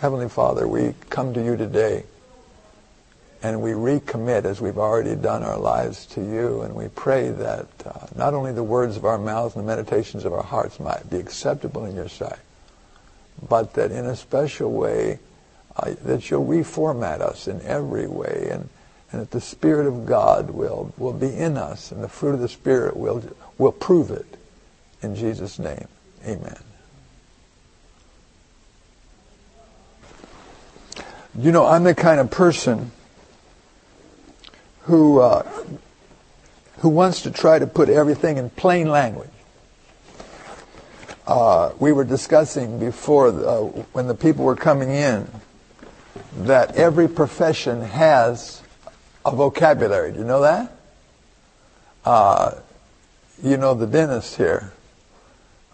Heavenly Father, we come to you today and we recommit as we've already done our lives to you and we pray that uh, not only the words of our mouths and the meditations of our hearts might be acceptable in your sight, but that in a special way uh, that you'll reformat us in every way and, and that the Spirit of God will, will be in us and the fruit of the Spirit will, will prove it. In Jesus' name, amen. You know, I'm the kind of person who uh, who wants to try to put everything in plain language. Uh, we were discussing before uh, when the people were coming in that every profession has a vocabulary. Do you know that? Uh, you know the dentist here.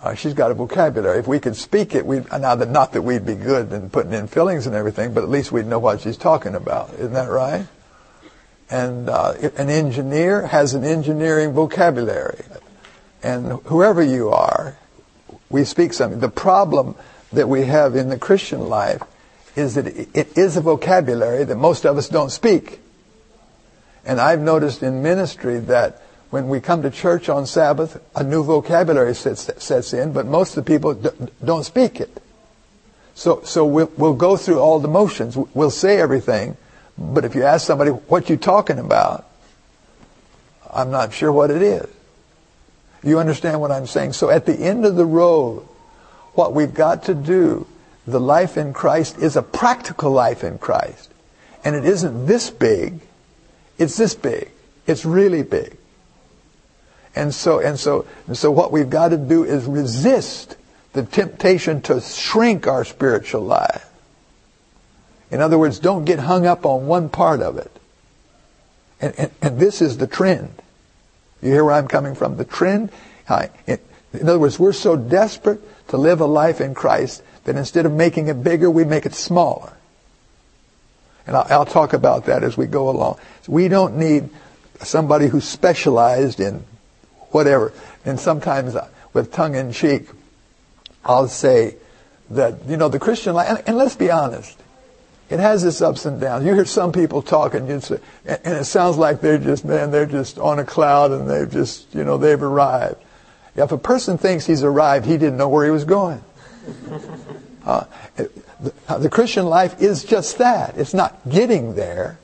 Uh, she's got a vocabulary. If we could speak it, we now that not that we'd be good in putting in fillings and everything, but at least we'd know what she's talking about. Isn't that right? And uh, an engineer has an engineering vocabulary, and whoever you are, we speak something. The problem that we have in the Christian life is that it is a vocabulary that most of us don't speak. And I've noticed in ministry that when we come to church on Sabbath, a new vocabulary sets, sets in, but most of the people don't speak it. So, so we'll, we'll go through all the motions. We'll say everything, but if you ask somebody, what you talking about? I'm not sure what it is. You understand what I'm saying? So at the end of the road, what we've got to do, the life in Christ is a practical life in Christ. And it isn't this big, it's this big. It's really big. And so, and so, and so what we've got to do is resist the temptation to shrink our spiritual life. In other words, don't get hung up on one part of it. And, and, and this is the trend. You hear where I'm coming from? The trend, in other words, we're so desperate to live a life in Christ that instead of making it bigger, we make it smaller. And I'll, I'll talk about that as we go along. We don't need somebody who's specialized in whatever. And sometimes uh, with tongue in cheek, I'll say that, you know, the Christian life, and, and, let's be honest, it has its ups and downs. You hear some people talking, you say, and, and it sounds like they're just, man, they're just on a cloud and they've just, you know, they've arrived. If a person thinks he's arrived, he didn't know where he was going. Uh, the, the, Christian life is just that. It's not getting there.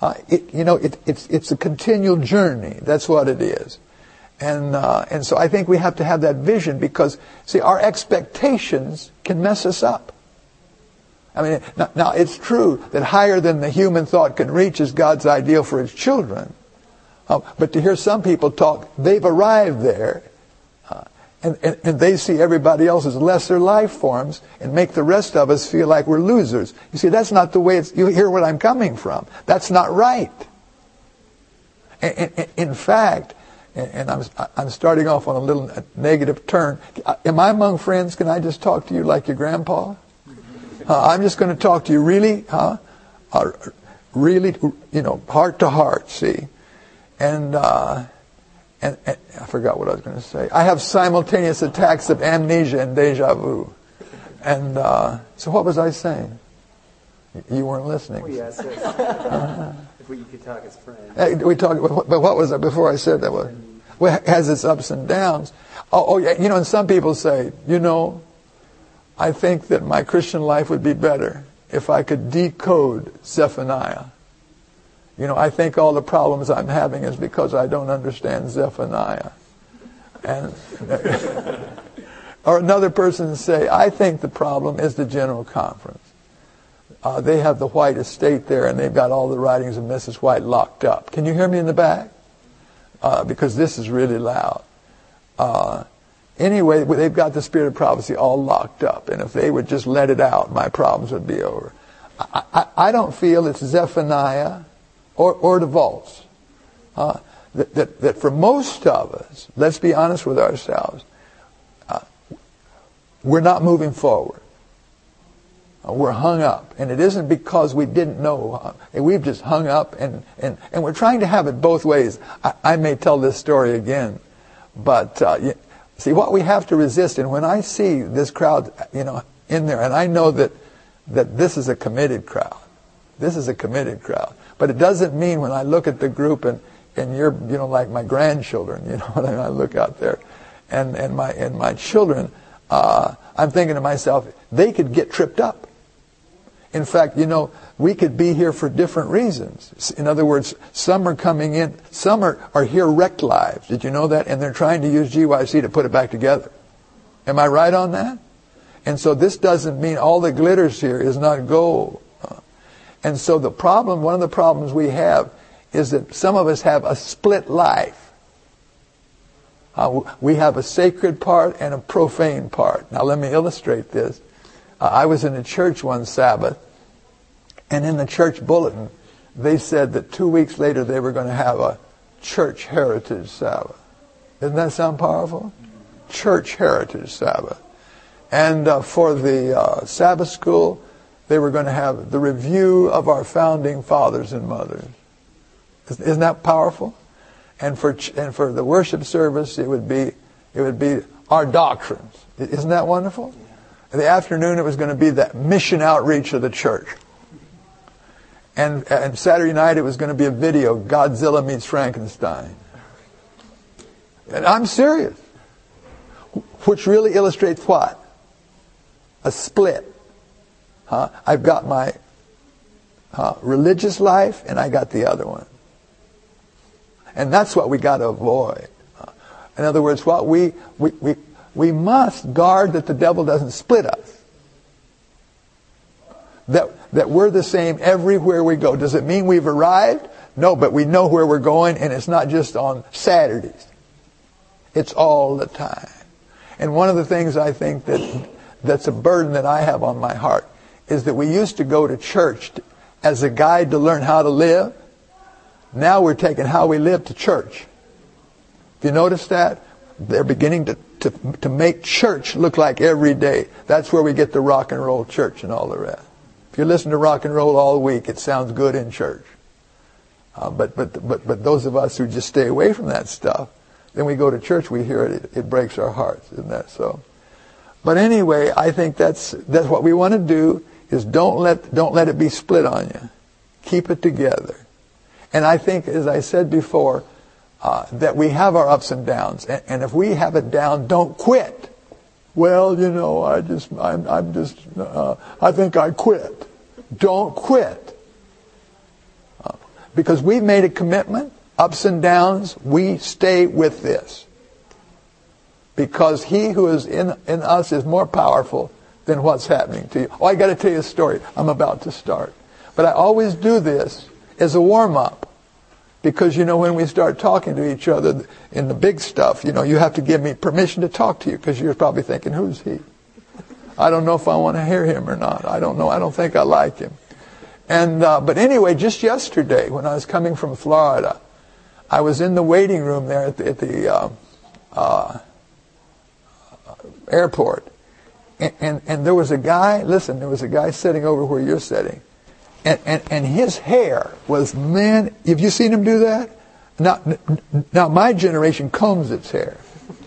Uh, it, you know, it, it's, it's a continual journey. That's what it is. And, uh, and so I think we have to have that vision because, see, our expectations can mess us up. I mean, now, now, it's true that higher than the human thought can reach is God's ideal for His children. Uh, but to hear some people talk, they've arrived there, uh, and, and, and, they see everybody else as lesser life forms and make the rest of us feel like we're losers. You see, that's not the way it's, you hear where I'm coming from. That's not right. in fact, and I'm, I'm starting off on a little negative turn. Am I among friends? Can I just talk to you like your grandpa? Uh, I'm just going to talk to you really, huh? Uh, really, you know, heart to heart, see? And, uh, and, and, I forgot what I was going to say. I have simultaneous attacks of amnesia and deja vu. And uh, so what was I saying? You weren't listening. Oh, yes, yes. Uh-huh. We could talk as friends. We talk, but what was it before I said that? Was well, it has its ups and downs. Oh, oh, yeah, you know, and some people say, you know, I think that my Christian life would be better if I could decode Zephaniah. You know, I think all the problems I'm having is because I don't understand Zephaniah. And or another person say, I think the problem is the General Conference. Uh, they have the White estate there, and they've got all the writings of Mrs. White locked up. Can you hear me in the back? Uh, because this is really loud. Uh, anyway, they've got the spirit of prophecy all locked up, and if they would just let it out, my problems would be over. I, I, I don't feel it's Zephaniah or, or the vaults. Uh, that, that, that, for most of us, let's be honest with ourselves, uh, we're not moving forward. Uh, we're hung up. And it isn't because we didn't know. Uh, we've just hung up and, and, and we're trying to have it both ways. I, I may tell this story again, but uh, see what we have to resist. And when I see this crowd, you know, in there, and I know that that this is a committed crowd. This is a committed crowd. But it doesn't mean when I look at the group and, and you're, you know, like my grandchildren, you know, when I look out there and, and my, and my children, uh, I'm thinking to myself, they could get tripped up. In fact, you know, we could be here for different reasons. In other words, some are coming in, some are, are here wrecked lives. Did you know that? And they're trying to use GYC to put it back together. Am I right on that? And so this doesn't mean all that glitters here is not gold. And so the problem, one of the problems we have is that some of us have a split life. Uh, we have a sacred part and a profane part. Now let me illustrate this. I was in a church one Sabbath, and in the church bulletin, they said that two weeks later they were going to have a church heritage Sabbath. Doesn't that sound powerful? Church heritage Sabbath. And uh, for the uh, Sabbath school, they were going to have the review of our founding fathers and mothers. Isn't that powerful? And for and for the worship service, it would be it would be our doctrines. Isn't that wonderful? In the afternoon, it was going to be the mission outreach of the church. And, and Saturday night, it was going to be a video, Godzilla meets Frankenstein. And I'm serious. Which really illustrates what? A split. Huh? I've got my uh, religious life and I got the other one. And that's what we got to avoid. In other words, what we, we, we, we must guard that the devil doesn't split us. That, that we're the same everywhere we go. Does it mean we've arrived? No, but we know where we're going and it's not just on Saturdays. It's all the time. And one of the things I think that, that's a burden that I have on my heart is that we used to go to church as a guide to learn how to live. Now we're taking how we live to church. Have you noticed that? They're beginning to, to, to make church look like every day. That's where we get the rock and roll church and all the rest. If you listen to rock and roll all week, it sounds good in church. Uh, but, but, but, but those of us who just stay away from that stuff, then we go to church, we hear it, it, it breaks our hearts. Isn't that so? But anyway, I think that's, that's what we want to do is don't let, don't let it be split on you. Keep it together. And I think, as I said before, uh, that we have our ups and downs. And, and, if we have it down, don't quit. Well, you know, I just, I'm, I'm just, uh, I think I quit. Don't quit. Uh, because we've made a commitment, ups and downs, we stay with this. Because he who is in, in us is more powerful than what's happening to you. Oh, I got to tell you a story. I'm about to start. But I always do this as a warm up. Because, you know, when we start talking to each other in the big stuff, you know, you have to give me permission to talk to you because you're probably thinking, who's he? I don't know if I want to hear him or not. I don't know. I don't think I like him. And, uh, but anyway, just yesterday when I was coming from Florida, I was in the waiting room there at the, at the uh, uh, airport and, and, and, there was a guy, listen, there was a guy sitting over where you're sitting. And, and, and his hair was, man, have you seen him do that? Now, now my generation combs its hair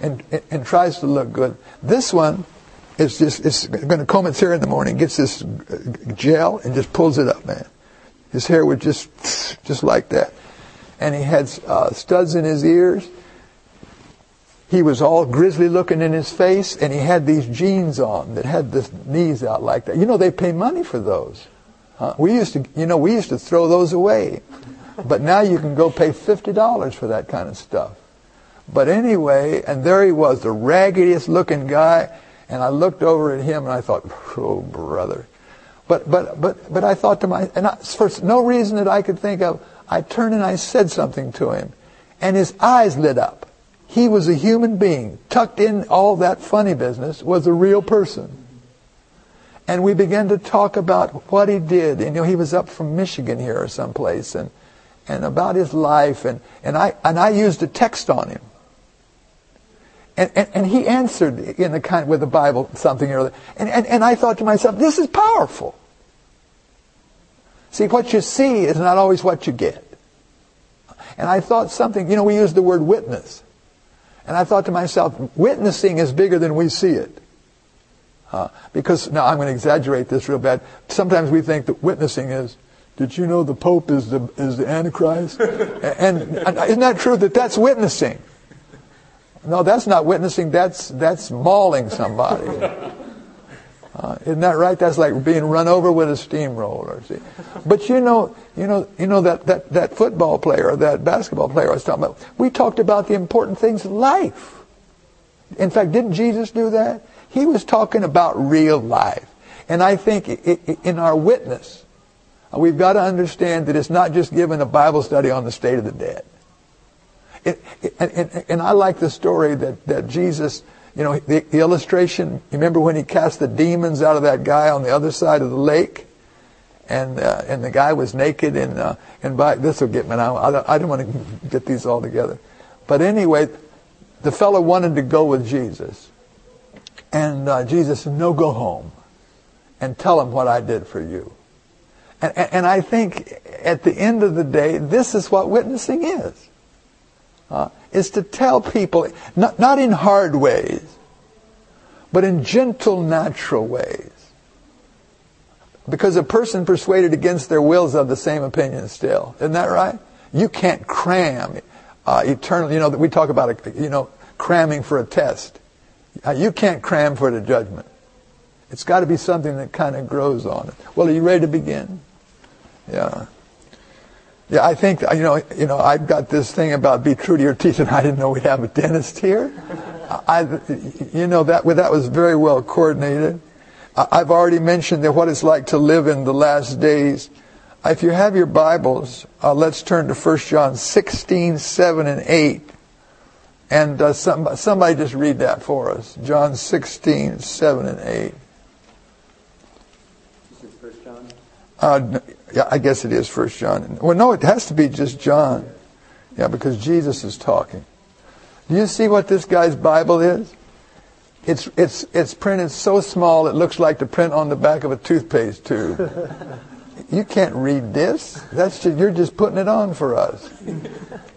and, and, and tries to look good. This one is just, is going to comb its hair in the morning, gets this gel and just pulls it up, man. His hair was just, just like that. And he had uh, studs in his ears he was all grizzly looking in his face, and he had these jeans on that had the knees out like that. You know, they pay money for those. Huh? We used to, you know, we used to throw those away. But now you can go pay $50 for that kind of stuff. But anyway, and there he was, the raggediest looking guy, and I looked over at him and I thought, oh brother. But, but, but, but I thought to myself, and I, for no reason that I could think of, I turned and I said something to him. And his eyes lit up. He was a human being. Tucked in all that funny business was a real person. And we began to talk about what he did. And, you know, he was up from Michigan here or someplace and, and about his life. And, and, I, and I used a text on him. And, and, and he answered in the kind with the Bible something or other. And, and, and I thought to myself, this is powerful. See, what you see is not always what you get. And I thought something, you know, we use the word witness. And I thought to myself, witnessing is bigger than we see it. Uh, because now I'm going to exaggerate this real bad. Sometimes we think that witnessing is, did you know the Pope is the is the Antichrist? and, and isn't that true that that's witnessing? No, that's not witnessing. That's that's mauling somebody. Uh, isn't that right? That's like being run over with a steamroller. See? But you know, you know, you know that, that, that football player, that basketball player I was talking about. We talked about the important things of life. In fact, didn't Jesus do that? He was talking about real life. And I think in our witness, we've got to understand that it's not just giving a Bible study on the state of the dead. It, and, and, I like the story that, that Jesus, you know, the, the illustration, you remember when he cast the demons out of that guy on the other side of the lake? And, uh, and the guy was naked and, uh, and by, this will get me now, I I don't want to get these all together. But anyway, the fellow wanted to go with Jesus. And uh, Jesus said, no, go home and tell him what I did for you. And, and, I think at the end of the day, this is what witnessing is. Uh, is to tell people, not, not in hard ways, but in gentle, natural ways. Because a person persuaded against their wills of the same opinion still. Isn't that right? You can't cram uh, eternal, you know, we talk about, you know, cramming for a test. Uh, you can't cram for the judgment. It's got to be something that kind of grows on it. Well, are you ready to begin? Yeah. Yeah, I think you know. You know, I've got this thing about be true to your teeth, and I didn't know we'd have a dentist here. I, you know, that that was very well coordinated. I've already mentioned that what it's like to live in the last days. If you have your Bibles, uh, let's turn to 1 John 16, 7, and 8. And uh, some, somebody just read that for us. John 16, 7 and 8. This is 1 John? Uh, yeah, I guess it is 1 John. Well, no, it has to be just John. Yeah, because Jesus is talking. Do you see what this guy's Bible is? It's, it's, it's printed so small it looks like the print on the back of a toothpaste tube. you can't read this. That's just, you're just putting it on for us.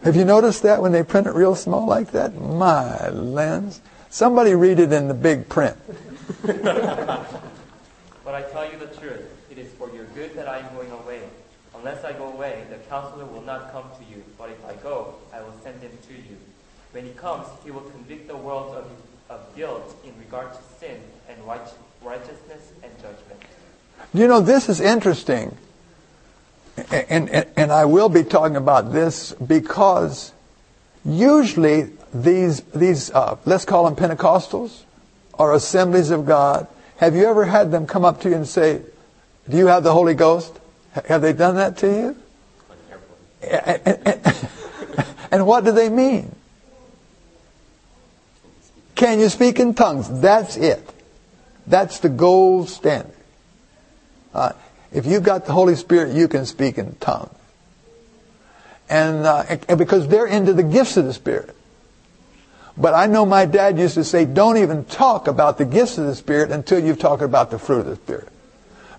Have you noticed that when they print it real small like that? My lens. Somebody read it in the big print. but I tell you the truth. It is for your good that I am going away. Unless I go away, the counselor will not come to you. But if I go, I will send him to you. When he comes, he will convict the world of, of guilt in regard to sin and righteousness and judgment. You know, this is interesting. And, and, and I will be talking about this because usually these, these uh, let's call them Pentecostals or assemblies of God, have you ever had them come up to you and say, do you have the Holy Ghost? Have they done that to you? And, and, and, what do they mean? Can you speak in tongues? That's it. That's the gold standard. Uh, if you've got the Holy Spirit, you can speak in tongues. And, uh, and because they're into the gifts of the Spirit. But I know my dad used to say, don't even talk about the gifts of the Spirit until you've talked about the fruit of the Spirit.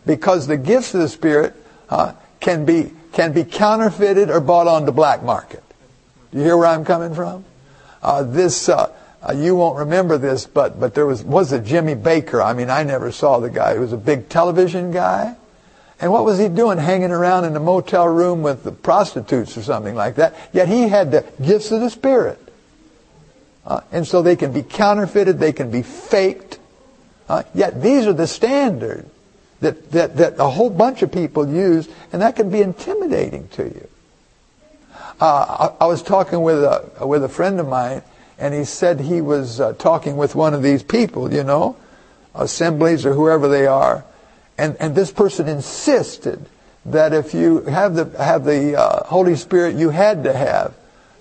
Because the gifts of the Spirit uh, can be can be counterfeited or bought on the black market. Do you hear where I'm coming from? Uh, this uh, uh, you won't remember this, but but there was was a Jimmy Bakker. I mean, I never saw the guy. He was a big television guy. And what was he doing hanging around in a motel room with the prostitutes or something like that? Yet he had the gifts of the Spirit. Uh, and so they can be counterfeited, they can be faked. Uh, yet these are the standard that, that, that a whole bunch of people use, and that can be intimidating to you. Uh, I, I, was talking with a, with a friend of mine, and he said he was uh, talking with one of these people, you know, assemblies or whoever they are, and, and this person insisted that if you have the, have the uh, Holy Spirit, you had to have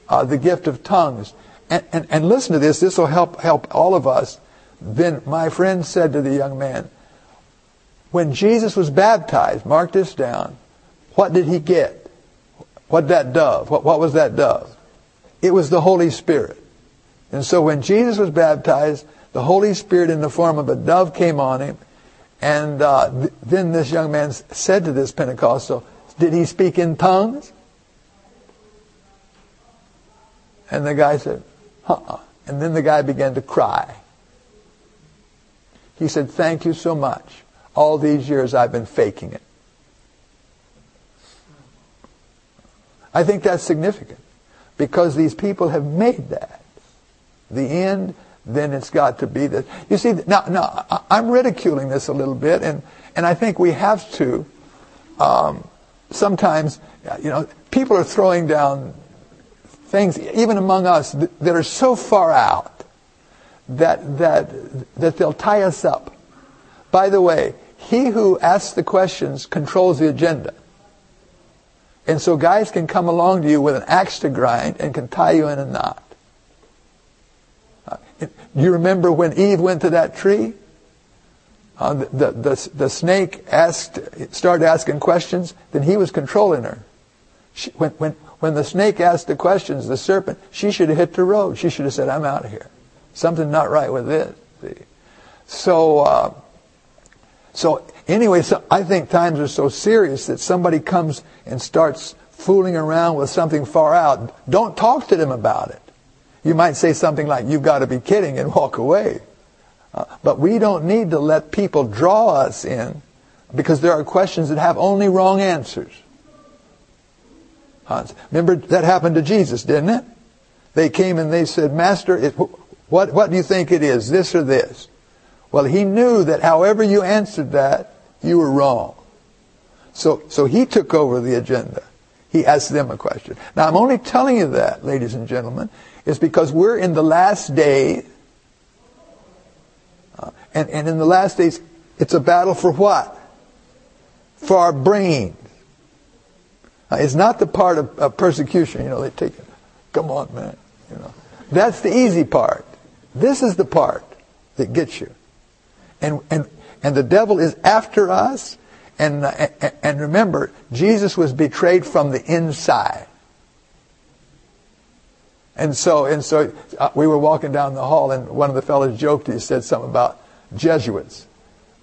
uh, the gift of tongues. And, and, and listen to this, this will help, help all of us. Then my friend said to the young man, when Jesus was baptized, mark this down, what did he get? What that dove? What, what was that dove? It was the Holy Spirit. And so when Jesus was baptized, the Holy Spirit in the form of a dove came on him. And uh, th- then this young man said to this Pentecostal, Did he speak in tongues? And the guy said, uh-uh. And then the guy began to cry. He said, thank you so much. All these years I've been faking it. I think that's significant because these people have made that. The end, then it's got to be this. You see, now, now I'm ridiculing this a little bit, and, and I think we have to. Um, sometimes, you know, people are throwing down things, even among us, that are so far out that, that, that they'll tie us up. By the way, he who asks the questions controls the agenda. And so guys can come along to you with an axe to grind and can tie you in a knot. Uh, you remember when Eve went to that tree? Uh, the, the, the, snake asked, started asking questions, then he was controlling her. She, when, when, when the snake asked the questions, the serpent, she should have hit the road. She should have said, I'm out of here. Something not right with this. See? So, uh, so anyway, so I think times are so serious that somebody comes and starts fooling around with something far out. Don't talk to them about it. You might say something like, you've got to be kidding and walk away. Uh, but we don't need to let people draw us in because there are questions that have only wrong answers. Uh, remember that happened to Jesus, didn't it? They came and they said, Master, it, what, what do you think it is, this or this? Well, he knew that however you answered that, you were wrong. So, so he took over the agenda. He asked them a question. Now, I'm only telling you that, ladies and gentlemen, is because we're in the last day uh, and, and in the last days, it's a battle for what? For our brains. Uh, it's not the part of, of, persecution. You know, they take it. Come on, man. You know, that's the easy part. This is the part that gets you. And and and the devil is after us. And uh, and remember, Jesus was betrayed from the inside. And so, and so uh, we were walking down the hall, and one of the fellows joked. He said something about Jesuits.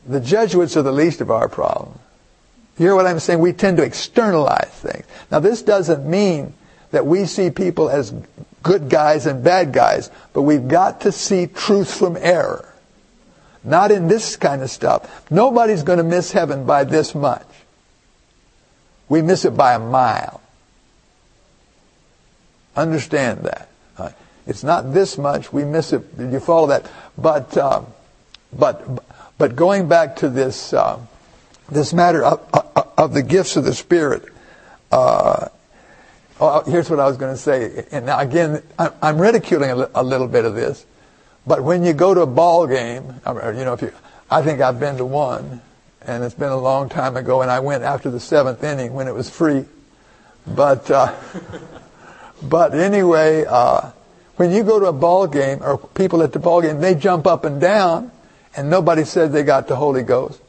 The Jesuits are the least of our problems. You hear what I'm saying? We tend to externalize things. Now, this doesn't mean that we see people as good guys and bad guys, but we've got to see truth from error. Not in this kind of stuff. Nobody's going to miss heaven by this much. We miss it by a mile. Understand that. It's not this much. We miss it. Did you follow that? But, uh, but, but going back to this, uh, this matter of, of, the gifts of the Spirit, uh, oh, here's what I was going to say. And now again, I'm ridiculing a little bit of this, but when you go to a ball game, you know, if you, I think I've been to one, and it's been a long time ago, and I went after the seventh inning when it was free. But, uh, But anyway, uh, when you go to a ball game or people at the ball game, they jump up and down, and nobody says they got the Holy Ghost.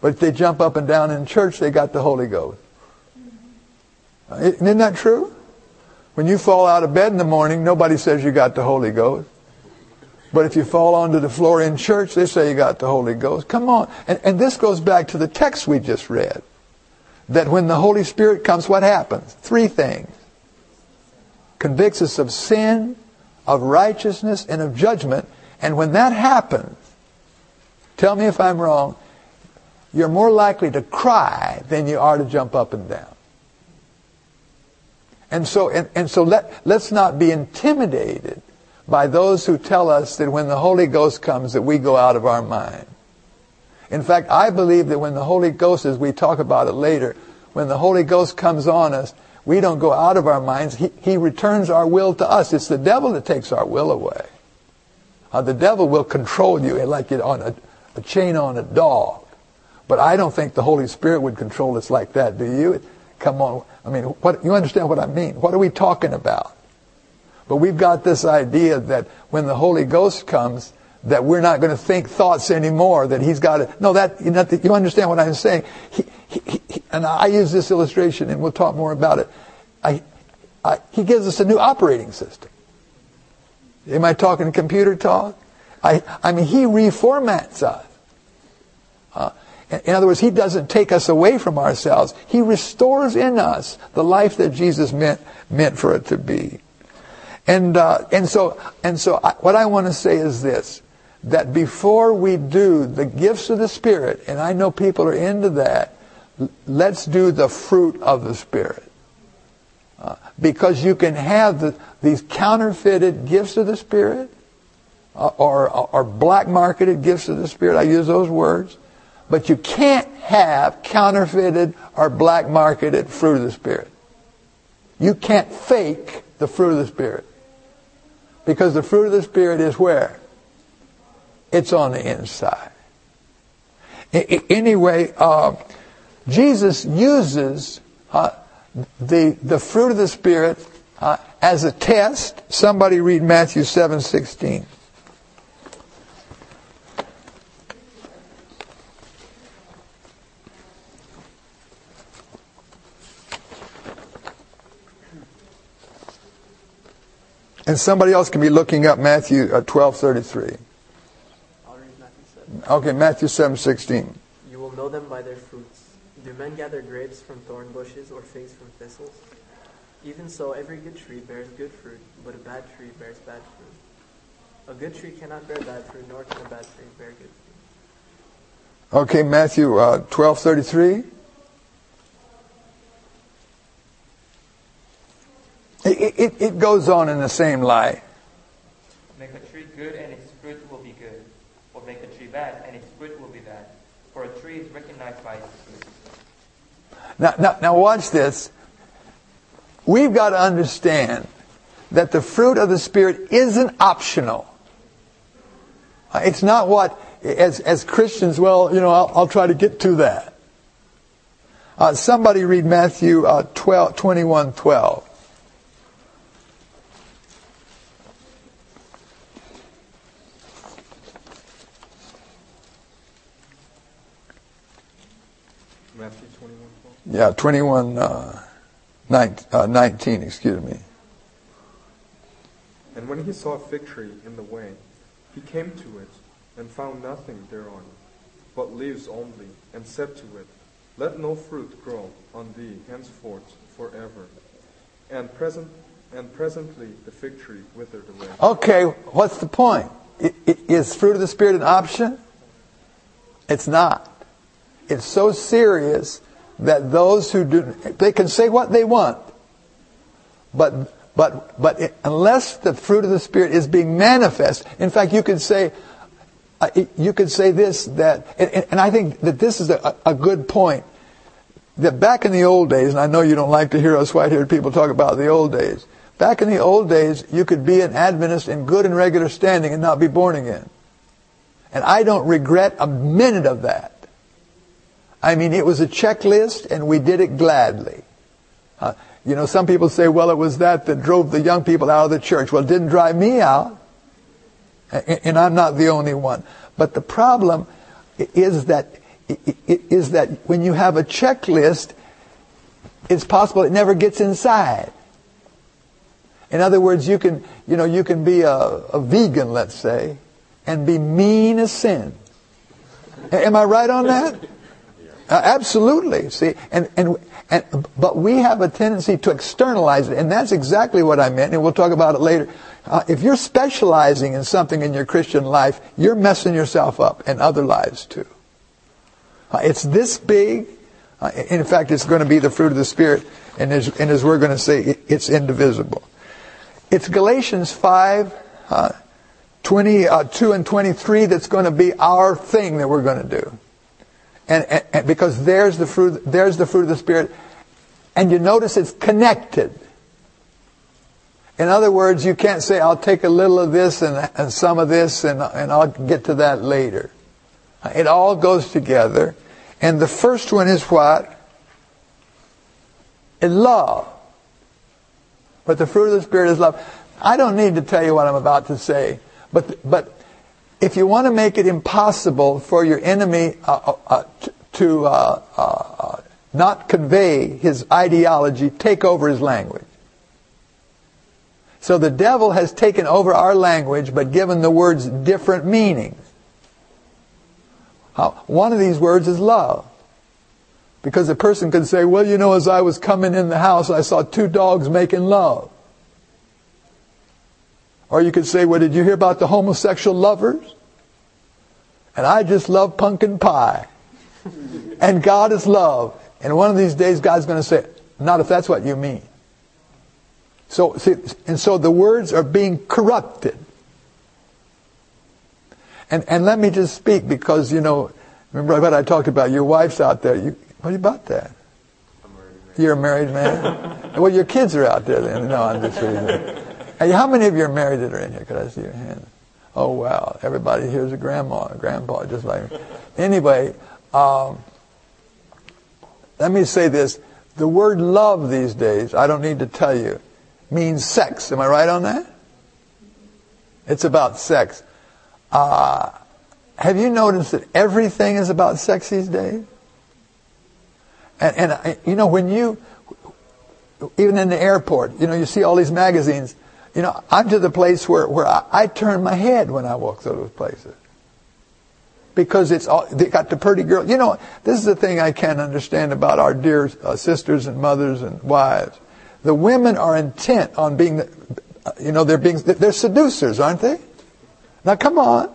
But if they jump up and down in church, they got the Holy Ghost. Uh, isn't that true? When you fall out of bed in the morning, nobody says you got the Holy Ghost. But if you fall onto the floor in church, they say you got the Holy Ghost. Come on. And, and this goes back to the text we just read that when the Holy Spirit comes, what happens? Three things. Convicts us of sin, of righteousness, and of judgment. And when that happens, tell me if I'm wrong, you're more likely to cry than you are to jump up and down. And so, and, and so let, let's not be intimidated by those who tell us that when the Holy Ghost comes that we go out of our mind. In fact, I believe that when the Holy Ghost, as we talk about it later, when the Holy Ghost comes on us, we don't go out of our minds. He, he returns our will to us. It's the devil that takes our will away. Uh, the devil will control you like it on a, a chain on a dog. But I don't think the Holy Spirit would control us like that, do you? Come on. I mean, what, you understand what I mean? What are we talking about? But we've got this idea that when the Holy Ghost comes, that we're not going to think thoughts anymore, that he's got to, no, that, you, know, you understand what I'm saying. He, he, he, and I use this illustration and we'll talk more about it. I, I, he gives us a new operating system. Am I talking computer talk? I, I mean, he reformats us. Uh, in other words, he doesn't take us away from ourselves. He restores in us the life that Jesus meant, meant for it to be. And, uh, and so, and so I, what I want to say is this that before we do the gifts of the Spirit, and I know people are into that, let's do the fruit of the Spirit. Uh, because you can have the, these counterfeited gifts of the Spirit, uh, or, or black marketed gifts of the Spirit, I use those words, but you can't have counterfeited or black marketed fruit of the Spirit. You can't fake the fruit of the Spirit. Because the fruit of the Spirit is where? It's on the inside. Anyway, uh, Jesus uses uh, the the fruit of the Spirit uh, as a test. Somebody read Matthew seven sixteen. And somebody else can be looking up Matthew uh, twelve thirty three. Okay, Matthew 7, 16. You will know them by their fruits. Do men gather grapes from thorn bushes or figs from thistles? Even so, every good tree bears good fruit, but a bad tree bears bad fruit. A good tree cannot bear bad fruit, nor can a bad tree bear good fruit. Okay, Matthew uh, 12, 33. It, it, it goes on in the same lie. Make a tree good and its fruit will be good or make a tree bad, and its fruit will be bad. Is recognized by fruit. Now, now, now watch this. We've got to understand that the fruit of the Spirit isn't optional. Uh, it's not what, as, as Christians, well, you know, I'll, I'll try to get to that. Uh, somebody read Matthew uh, 12, 21, 12. Matthew 21, 12? Yeah, 21, uh, 19, uh, 19, excuse me. And when he saw a fig tree in the way, he came to it and found nothing thereon, but leaves only, and said to it, Let no fruit grow on thee henceforth forever. And present and presently the fig tree withered away. Okay, what's the point? Is fruit of the Spirit an option? It's not. It's so serious that those who do, they can say what they want, but but but it, unless the fruit of the Spirit is being manifest, in fact, you could say uh, you could say this that, and, and I think that this is a, a good point. That back in the old days, and I know you don't like to hear us white-haired people talk about the old days. Back in the old days, you could be an Adventist in good and regular standing and not be born again. And I don't regret a minute of that. I mean, it was a checklist and we did it gladly. Uh, you know, some people say, well, it was that that drove the young people out of the church. Well, it didn't drive me out. And I'm not the only one. But the problem is that, is that when you have a checklist, it's possible it never gets inside. In other words, you can, you know, you can be a, a vegan, let's say, and be mean as sin. Am I right on that? Uh, absolutely. See, and, and, and, but we have a tendency to externalize it, and that's exactly what I meant, and we'll talk about it later. Uh, if you're specializing in something in your Christian life, you're messing yourself up and other lives too. Uh, it's this big. Uh, in fact, it's going to be the fruit of the Spirit, and as, and as we're going to say, it, it's indivisible. It's Galatians 5, uh, 22 and 23 that's going to be our thing that we're going to do. And, and, and, because there's the fruit, there's the fruit of the Spirit, and you notice it's connected. In other words, you can't say, I'll take a little of this and, and some of this and, and I'll get to that later. It all goes together. And the first one is what? Is love. But the fruit of the Spirit is love. I don't need to tell you what I'm about to say, but, but if you want to make it impossible for your enemy uh, uh, to uh, uh, not convey his ideology, take over his language. So the devil has taken over our language, but given the words different meanings. One of these words is love. Because a person could say, well, you know, as I was coming in the house, I saw two dogs making love. Or you could say, well, did you hear about the homosexual lovers? And I just love pumpkin pie. and God is love. And one of these days, God's going to say, not if that's what you mean. So, see, and so the words are being corrupted. And, and let me just speak because, you know, remember what I talked about? Your wife's out there. You, what about that? You're a married man? well, your kids are out there then. No, I'm just kidding. Hey, how many of you are married that are in here? Could I see your hand? Oh, wow. Everybody here's a grandma, a grandpa, just like me. Anyway, um, let me say this. The word love these days, I don't need to tell you, means sex. Am I right on that? It's about sex. Uh, have you noticed that everything is about sex these days? And, and uh, you know, when you, even in the airport, you know, you see all these magazines. You know, I'm to the place where, where I, I turn my head when I walk through those places. Because it's all, they got the pretty girl. You know, this is the thing I can't understand about our dear uh, sisters and mothers and wives. The women are intent on being, the, you know, they're being, they're seducers, aren't they? Now come on.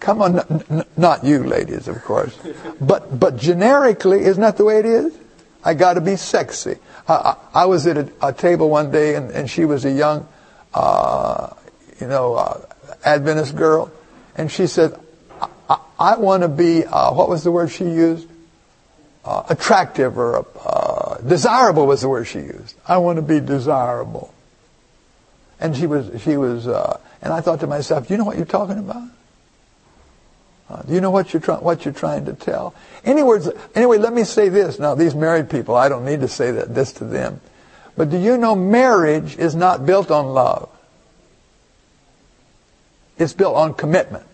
Come on, n- n- not you ladies, of course. But, but generically, isn't that the way it is? I gotta be sexy. I, I, I was at a, a, table one day and, and she was a young, uh, you know, uh, Adventist girl. And she said, I, I want to be, uh, what was the word she used? Uh, attractive or uh, desirable was the word she used. I want to be desirable. And she was, she was, uh, and I thought to myself, you know what you're talking about? Uh, do you know what you're trying what you're trying to tell? Any words, anyway, let me say this. Now, these married people, I don't need to say that this to them. But do you know marriage is not built on love? It's built on commitment.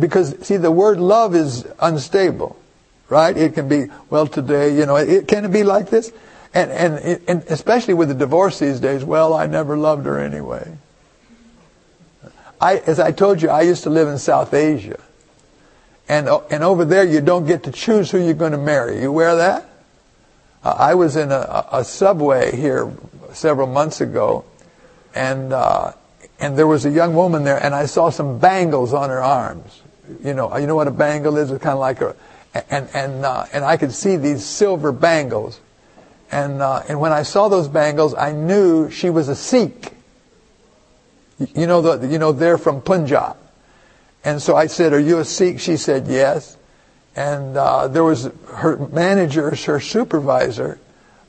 Because, see, the word love is unstable, right? It can be, well, today, you know, it, can it be like this? And, and, and especially with the divorce these days, well, I never loved her anyway. I, as I told you, I used to live in South Asia. And, and over there, you don't get to choose who you're going to marry. You wear that? Uh, I was in a, a, subway here several months ago, and, uh, and there was a young woman there, and I saw some bangles on her arms. You know, you know what a bangle is? It's kind of like a, and, and, uh, and I could see these silver bangles. And, uh, and when I saw those bangles, I knew she was a Sikh. You know, the, you know, they're from Punjab. And so I said, are you a Sikh? She said, yes. And uh, there was her manager, her supervisor,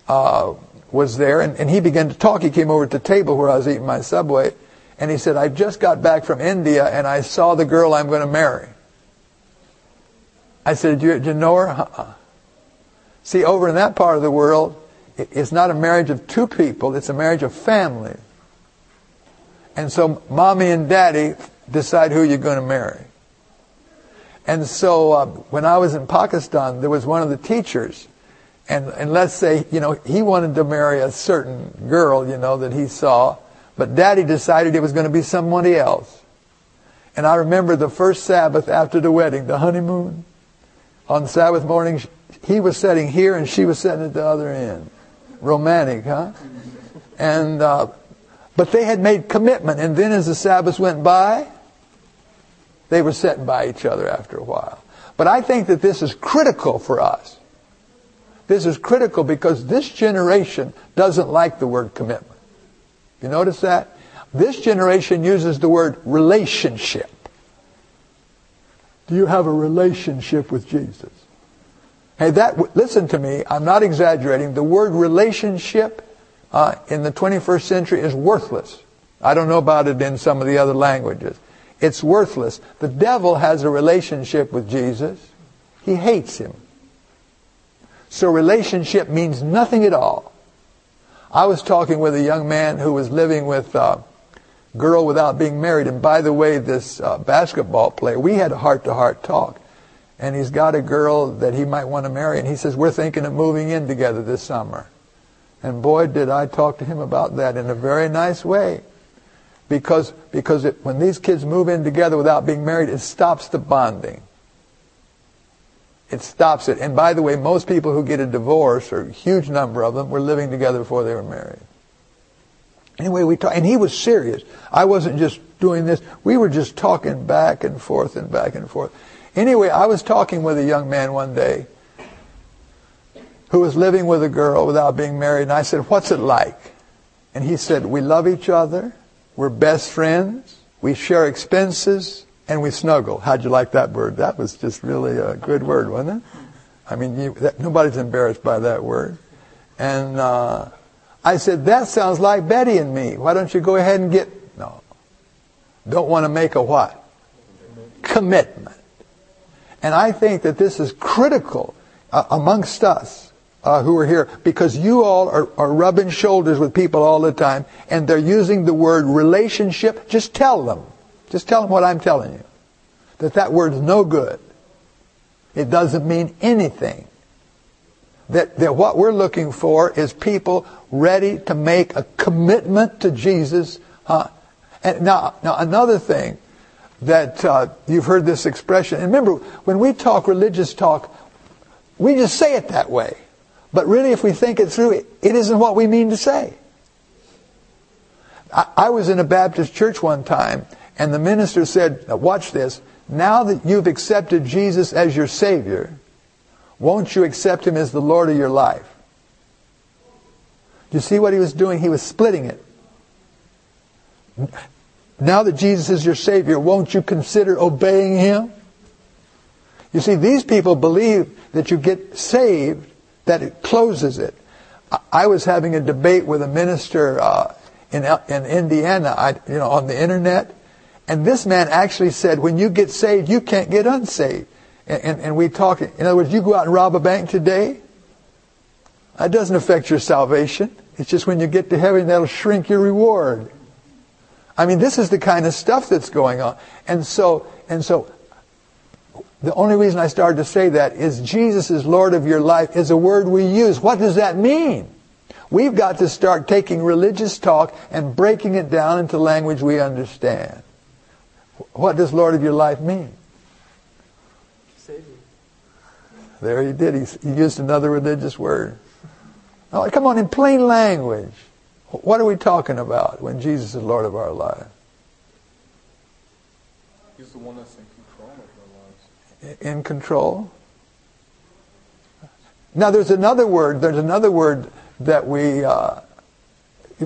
uh, was there, and, and he began to talk. He came over to the table where I was eating my Subway, and he said, I just got back from India, and I saw the girl I'm going to marry. I said, do you, do you know her? Uh-uh. See, over in that part of the world, it's not a marriage of two people, it's a marriage of family. And so mommy and daddy decide who you're going to marry. And so uh, when I was in Pakistan, there was one of the teachers, and, and let's say, you know, he wanted to marry a certain girl, you know, that he saw, but daddy decided it was going to be somebody else. And I remember the first Sabbath after the wedding, the honeymoon, on Sabbath morning, he was sitting here and she was sitting at the other end. Romantic, huh? And, uh, but they had made commitment, and then as the Sabbath went by, they were sitting by each other after a while. But I think that this is critical for us. This is critical because this generation doesn't like the word commitment. You notice that? This generation uses the word relationship. Do you have a relationship with Jesus? Hey, that, listen to me, I'm not exaggerating. The word relationship uh, in the 21st century is worthless. I don't know about it in some of the other languages. It's worthless. The devil has a relationship with Jesus. He hates him. So relationship means nothing at all. I was talking with a young man who was living with a girl without being married. And by the way, this uh, basketball player, we had a heart-to-heart talk. And he's got a girl that he might want to marry. And he says, we're thinking of moving in together this summer. And boy, did I talk to him about that in a very nice way. Because, because it, when these kids move in together without being married, it stops the bonding. It stops it. And by the way, most people who get a divorce, or a huge number of them, were living together before they were married. Anyway, we talk, and he was serious. I wasn't just doing this. We were just talking back and forth and back and forth. Anyway, I was talking with a young man one day who was living with a girl without being married, and I said, what's it like? And he said, we love each other, we're best friends, we share expenses, and we snuggle. How'd you like that word? That was just really a good word, wasn't it? I mean, you, that, nobody's embarrassed by that word. And uh, I said, that sounds like Betty and me. Why don't you go ahead and get... No. Don't want to make a what? Commitment. And I think that this is critical uh, amongst us uh, who are here because you all are, are rubbing shoulders with people all the time and they're using the word relationship. Just tell them. Just tell them what I'm telling you. That that word's no good. It doesn't mean anything. That, that what we're looking for is people ready to make a commitment to Jesus. Huh? And now, now another thing that uh, you've heard this expression. And remember, when we talk religious talk, we just say it that way. But really, if we think it through, it, isn't what we mean to say. I, I was in a Baptist church one time, and the minister said, watch this, now that you've accepted Jesus as your Savior, won't you accept Him as the Lord of your life? Do you see what he was doing? He was splitting it. Now that Jesus is your Savior, won't you consider obeying Him? You see, these people believe that you get saved, that it closes it. I was having a debate with a minister uh, in in Indiana, I, you know, on the internet, and this man actually said, "When you get saved, you can't get unsaved." And, and, and we talk. In other words, you go out and rob a bank today. That doesn't affect your salvation. It's just when you get to heaven that'll shrink your reward. I mean, this is the kind of stuff that's going on. And so, and so, the only reason I started to say that is Jesus is Lord of your life is a word we use. What does that mean? We've got to start taking religious talk and breaking it down into language we understand. What does Lord of your life mean? Savior. There he did. He, used another religious word. Oh, come on, in plain language. What are we talking about when Jesus is Lord of our life? He's the one that's in control of our lives. In control? Now there's another word, there's another word that we, uh,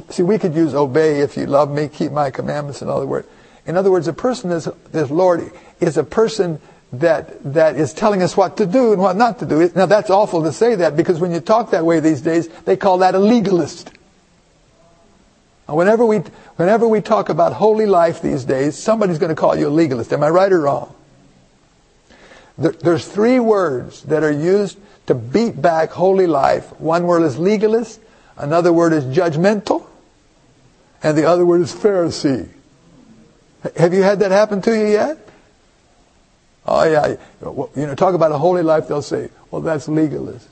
see we could use obey if you love me, keep my commandments, in other words. In other words, a person is, is Lord is a person that that is telling us what to do and what not to do. Now that's awful to say that because when you talk that way these days, they call that a legalist. Whenever we, whenever we talk about holy life these days, somebody's going to call you a legalist. Am I right or wrong? There's three words that are used to beat back holy life. One word is legalist, another word is judgmental, and the other word is Pharisee. Have you had that happen to you yet? Oh yeah, you know, talk about a holy life, they'll say, well, that's legalist.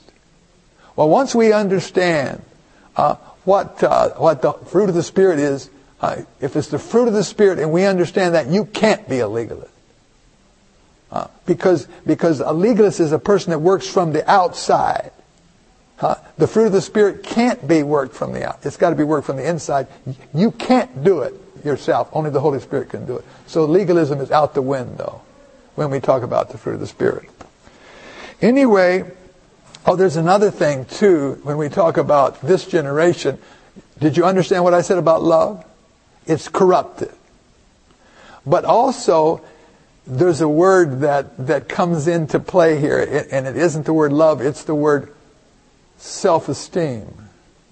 Well, once we understand uh, what uh, what the fruit of the spirit is, uh, if it's the fruit of the spirit, and we understand that, you can't be a legalist. Uh, because because a legalist is a person that works from the outside. the fruit of the spirit can't be worked from the out. It's got to be worked from the inside. You can't do it yourself. Only the Holy Spirit can do it. So legalism is out the window when we talk about the fruit of the spirit. Anyway, Oh, there's another thing too when we talk about this generation. Did you understand what I said about love? It's corrupted. But also, there's a word that, that comes into play here, and it isn't the word love, it's the word self-esteem.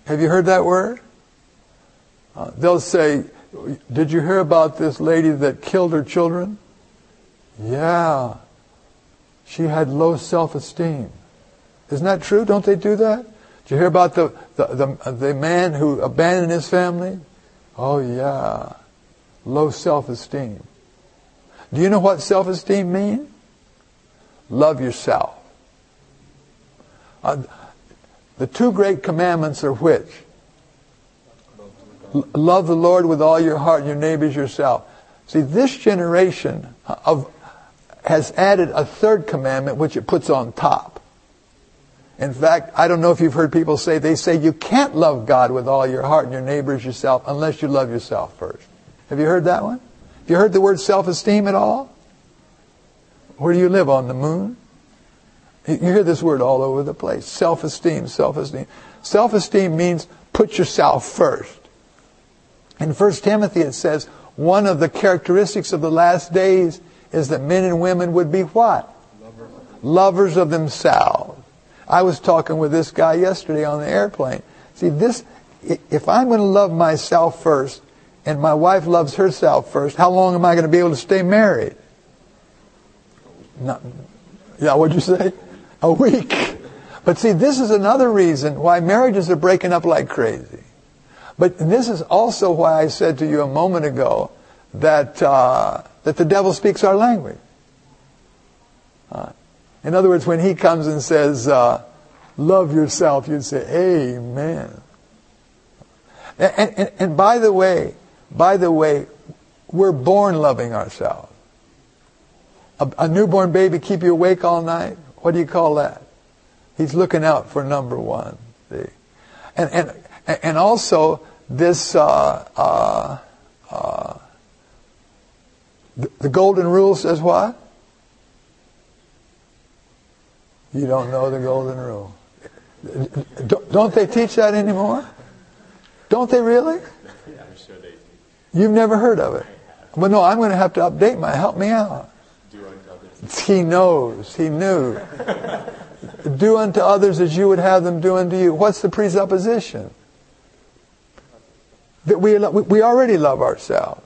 Have you heard that word? Uh, they'll say, did you hear about this lady that killed her children? Yeah. She had low self-esteem. Isn't that true? Don't they do that? Did you hear about the, the, the, the man who abandoned his family? Oh yeah. Low self-esteem. Do you know what self-esteem means? Love yourself. Uh, the two great commandments are which? love the Lord with all your heart and your neighbors yourself. See, this generation of, has added a third commandment which it puts on top. In fact, I don't know if you've heard people say, they say you can't love God with all your heart and your neighbor as yourself unless you love yourself first. Have you heard that one? Have you heard the word self-esteem at all? Where do you live? On the moon? You hear this word all over the place. Self-esteem, self-esteem. Self-esteem means put yourself first. In 1 Timothy it says, one of the characteristics of the last days is that men and women would be what? Lovers, Lovers of themselves. I was talking with this guy yesterday on the airplane. See, this, if I'm going to love myself first, and my wife loves herself first, how long am I going to be able to stay married? Not, yeah, what'd you say? A week. But see, this is another reason why marriages are breaking up like crazy. But this is also why I said to you a moment ago that uh, that the devil speaks our language. Uh, in other words, when he comes and says, uh, "Love yourself," you'd say, "Amen." And, and, and by the way, by the way, we're born loving ourselves. A, a newborn baby keep you awake all night. What do you call that? He's looking out for number one. See? And, and, and also this, uh, uh, uh, the, the golden rule says what? You don't know the golden rule. Don't they teach that anymore? Don't they really? You've never heard of it. Well, no, I'm going to have to update my. Help me out. He knows. He knew. do unto others as you would have them do unto you. What's the presupposition? That we, we already love ourselves.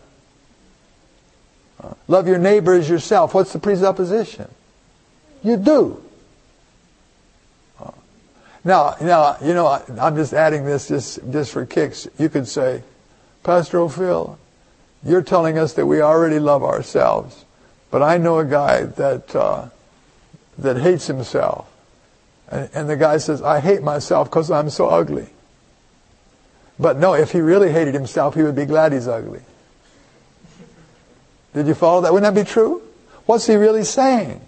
Uh, love your neighbor as yourself. What's the presupposition? You do. Uh, now, now, you know, I'm just adding this just, just for kicks. You could say, Pastor O'Ffill, you're telling us that we already love ourselves, but I know a guy that uh, that hates himself, and, and the guy says, "I hate myself because I'm so ugly." But no, if he really hated himself, he would be glad he's ugly. Did you follow that? Wouldn't that be true? What's he really saying?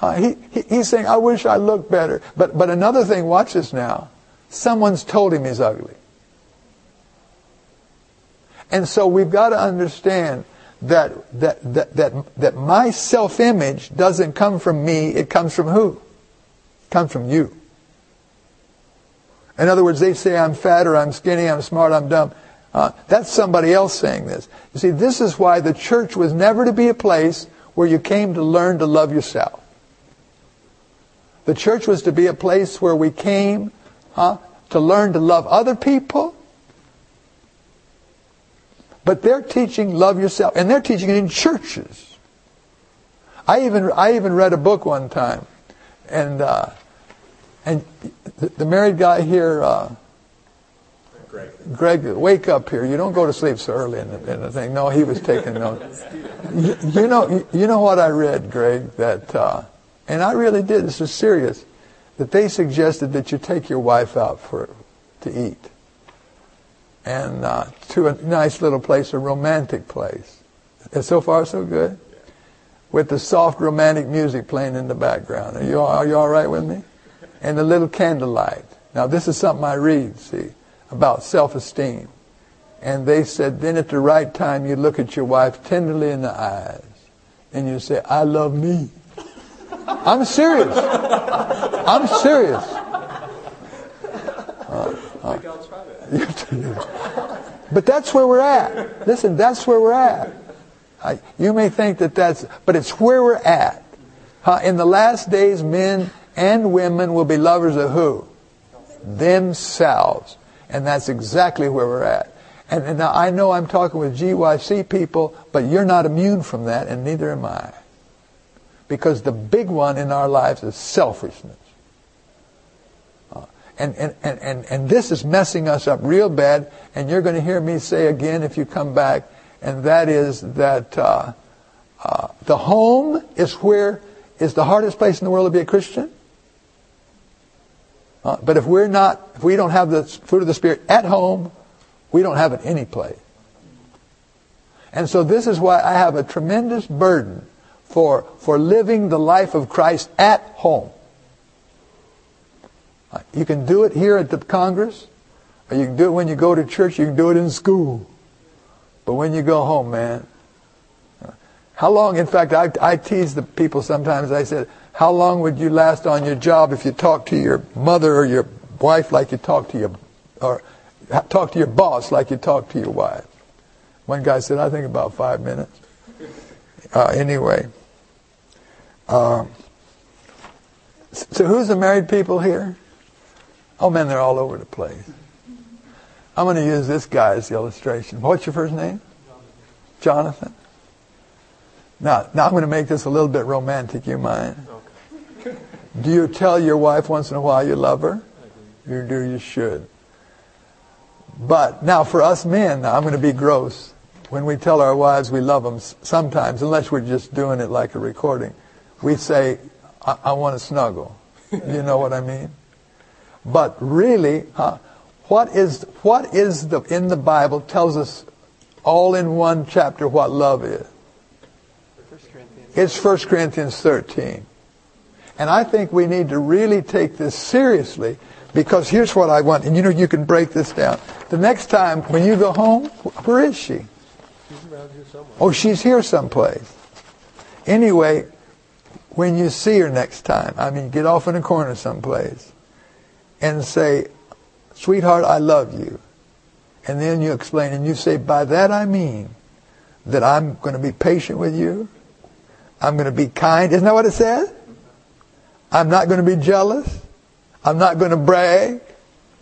Uh, he, he, he's saying, I wish I looked better. But, but another thing, watch this now. Someone's told him he's ugly. And so we've got to understand that, that, that, that, that my self-image doesn't come from me, it comes from who? It comes from you. In other words, they say I'm fat or I'm skinny, I'm smart, I'm dumb. Uh, that's somebody else saying this. You see, this is why the church was never to be a place where you came to learn to love yourself. The church was to be a place where we came huh, to learn to love other people but they're teaching love yourself, and they're teaching it in churches. I even I even read a book one time, and uh, and the, the, married guy here, uh, Greg. Greg, wake up here! You don't go to sleep so early in the, in the thing. No, he was taking notes. you, you, know, you, you, know what I read, Greg? That uh, and I really did. This is serious. That they suggested that you take your wife out for to eat and uh, to a nice little place, a romantic place. And so far, so good. With the soft romantic music playing in the background. Are you, are you all right with me? And the little candlelight. Now, this is something I read, see, about self-esteem. And they said, then at the right time, you look at your wife tenderly in the eyes, and you say, I love me. I'm serious. I'm serious. Uh, uh, but that's where we're at. Listen, that's where we're at. You may think that that's, but it's where we're at. In the last days, men and women will be lovers of who? Themselves. And that's exactly where we're at. And, and now I know I'm talking with GYC people, but you're not immune from that, and neither am I. Because the big one in our lives is selfishness. And, and, and, and, this is messing us up real bad. And you're going to hear me say again if you come back, and that is that uh, uh, the home is where is the hardest place in the world to be a Christian. Uh, but if we're not, if we don't have the fruit of the Spirit at home, we don't have it any place. And so this is why I have a tremendous burden for, for living the life of Christ at home. You can do it here at the Congress, or you can do it when you go to church, you can do it in school. But when you go home, man, how long, in fact, I, I tease the people sometimes, I said, how long would you last on your job if you talk to your mother or your wife like you talk to your, or talk to your boss like you talk to your wife? One guy said, I think about five minutes. Uh, anyway. Uh, so who's the married people here? Oh man, they're all over the place. I'm going to use this guy as the illustration. What's your first name? Jonathan. Now, now I'm going to make this a little bit romantic. You mind? Okay. Do you tell your wife once in a while you love her? You do. You should. But now, for us men, I'm going to be gross. When we tell our wives we love them, sometimes, unless we're just doing it like a recording, we say, "I, I want to snuggle." you know what I mean? But really, huh, what is what is the in the Bible tells us all in one chapter what love is? It's 1 Corinthians 13. And I think we need to really take this seriously because here's what I want. And you know, you can break this down. The next time when you go home, where is she? She's around here somewhere. Oh, she's here someplace. Anyway, when you see her next time, I mean, get off in a corner someplace and say, sweetheart, I love you. And then you explain and you say, by that I mean that I'm going to be patient with you. I'm going to be kind. Isn't that what it says? I'm not going to be jealous. I'm not going to brag.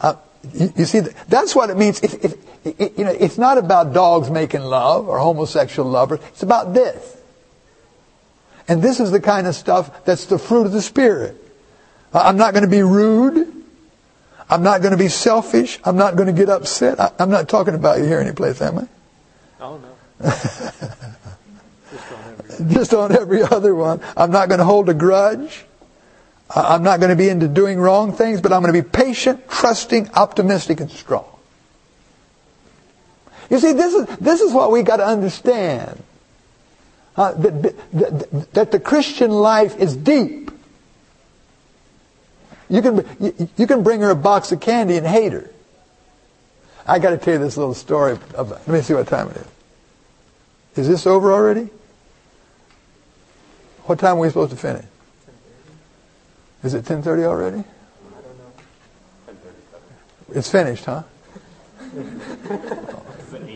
Uh, you, you, see, that's what it means. If, if, if, you know, it's not about dogs making love or homosexual lovers. It's about this. And this is the kind of stuff that's the fruit of the Spirit. Uh, I'm not going to be rude. I'm not going to be selfish. I'm not going to get upset. I, am not talking about you here anyplace, am I? Oh, no. just on every other one. I'm not going to hold a grudge. I'm not going to be into doing wrong things, but I'm going to be patient, trusting, optimistic, and strong. You see, this is, this is what we got to understand. Uh, that, that, that the Christian life is deep. You can, you, can bring her a box of candy and hate her. I got to tell you this little story. Of, let me see what time it is. Is this over already? What time are we supposed to finish? Is it 10.30 already? I don't know. It's finished, huh?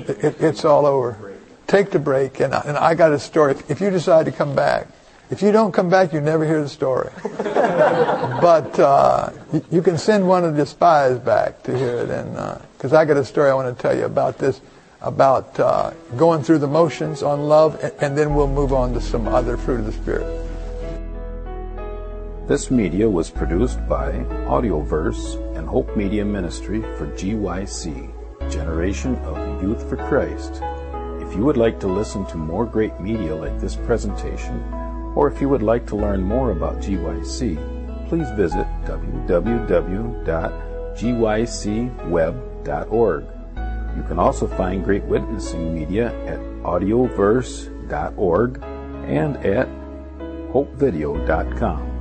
it, it, it's all over. Take the break, and, and I got a story. If you decide to come back, if you don't come back, you never hear the story. but uh, you, can send one of the spies back to hear it, and because uh, I got a story I want to tell you about this about uh, going through the motions on love, and then we'll move on to some other fruit of the Spirit. This media was produced by Audioverse and Hope Media Ministry for GYC, Generation of Youth for Christ. If you would like to listen to more great media like this presentation, or if you would like to learn more about GYC, please visit www.gycweb.org. You can also find great witnessing media at audioverse.org and at hopevideo.com.